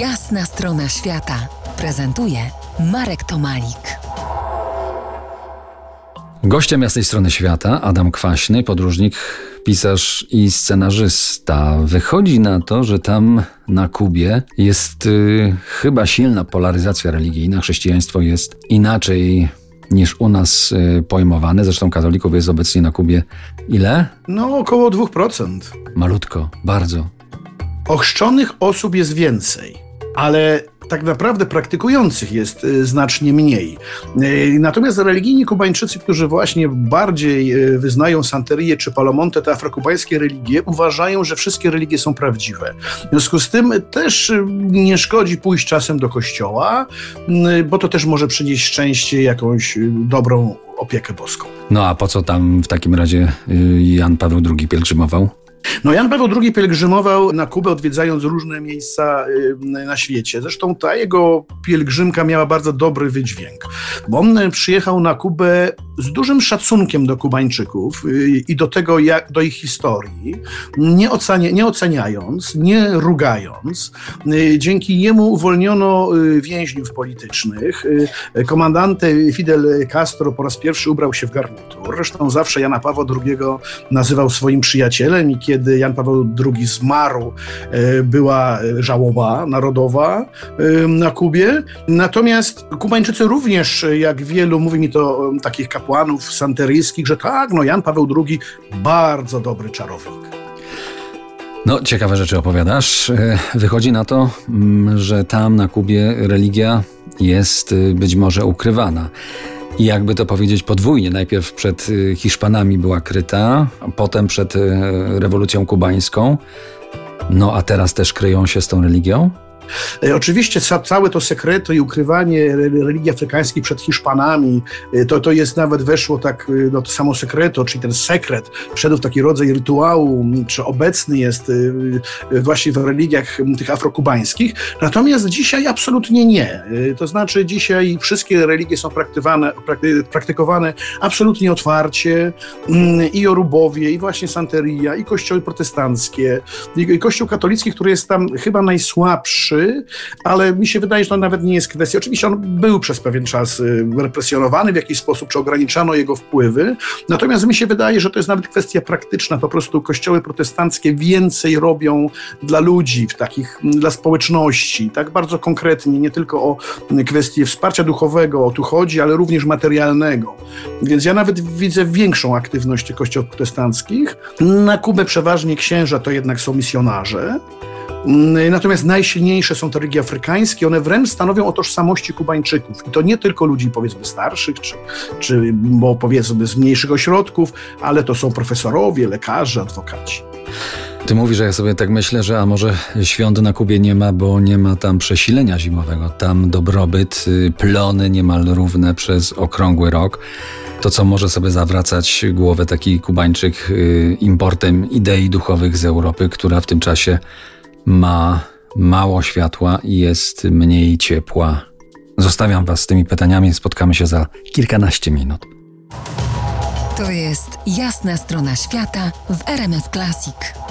Jasna strona świata prezentuje Marek Tomalik. Gościem jasnej strony świata Adam Kwaśny, podróżnik, pisarz i scenarzysta. Wychodzi na to, że tam na Kubie jest y, chyba silna polaryzacja religijna. Chrześcijaństwo jest inaczej niż u nas y, pojmowane. Zresztą katolików jest obecnie na Kubie ile? No, około 2%. Malutko, bardzo. Ochrzczonych osób jest więcej, ale tak naprawdę praktykujących jest y, znacznie mniej. Y, Natomiast religijni Kubańczycy, którzy właśnie bardziej y, wyznają Santerię czy Palomonte, te afrokubańskie religie, uważają, że wszystkie religie są prawdziwe. W związku z tym też nie szkodzi pójść czasem do kościoła, bo to też może przynieść szczęście, jakąś dobrą opiekę boską. No a po co tam w takim razie Jan Paweł II pielgrzymował? No Jan Paweł II pielgrzymował na Kubę, odwiedzając różne miejsca y, na świecie. Zresztą ta jego pielgrzymka miała bardzo dobry wydźwięk, bo on y, przyjechał na Kubę z dużym szacunkiem do Kubańczyków y, i do tego, jak, do ich historii, nie, ocenia, nie oceniając, nie rugając. Y, Dzięki jemu uwolniono y, więźniów politycznych. Komandante Fidel Castro po raz pierwszy ubrał się w garnitur. Zresztą zawsze Jana Pawła II nazywał swoim przyjacielem i kiedy Jan Paweł II zmarł, była żałoba narodowa na Kubie. Natomiast Kubańczycy również, jak wielu, mówi mi to takich kapłanów santeryjskich, że tak, no Jan Paweł II bardzo dobry czarownik. No, ciekawe rzeczy opowiadasz. E, Wychodzi na to, mm, że tam na Kubie religia jest y, być może ukrywana. I jakby to powiedzieć podwójnie. Najpierw przed y, Hiszpanami była kryta, potem przed y, rewolucją kubańską. No a teraz też kryją się z tą religią? E, Oczywiście ca, całe to sekreto i ukrywanie re- religii afrykańskiej przed Hiszpanami, e, to, to jest nawet weszło tak, e, no to samo sekreto, czyli ten sekret, wszedł w taki rodzaj rytuału, czy obecny jest właśnie w religiach tych afrokubańskich. Natomiast dzisiaj absolutnie nie. To znaczy dzisiaj wszystkie religie są praktykowane, prakty, praktykowane absolutnie otwarcie mm, i Jorubowie, i właśnie Santeria, i kościoły protestanckie, i kościół katolicki, który jest tam chyba najsłabszy, ale mi się wydaje, że to nawet nie jest kwestia. Oczywiście on był przez pewien czas y, represjonowany w jakiś sposób, czy ograniczano jego wpływy, natomiast mi się wydaje, że to jest nawet kwestia praktyczna. Po prostu kościoły protestanckie więcej robią dla ludzi, w takich, dla społeczności, tak bardzo konkretnie, nie tylko o kwestie wsparcia duchowego, o tu chodzi, ale również materialnego. Więc ja nawet widzę większą aktywność kościołów protestanckich. Na Kubę przeważnie księża to jednak są misjonarze. Natomiast najsilniejsze są te religie afrykańskie, one wręcz stanowią o tożsamości Kubańczyków. I to nie tylko ludzi powiedzmy starszych, czy, czy bo powiedzmy z mniejszych ośrodków, ale to są profesorowie, lekarze, adwokaci. Ty mówisz, że ja sobie tak myślę, że a może świąt na Kubie nie ma, bo nie ma tam przesilenia zimowego. Tam dobrobyt, y, plony niemal równe przez okrągły rok. To, co może sobie zawracać głowę taki Kubańczyk y, importem idei duchowych z Europy, która w tym czasie ma mało światła i jest mniej ciepła. Zostawiam Was z tymi pytaniami, spotkamy się za kilkanaście minut. To jest Jasna strona świata w RMS Classic.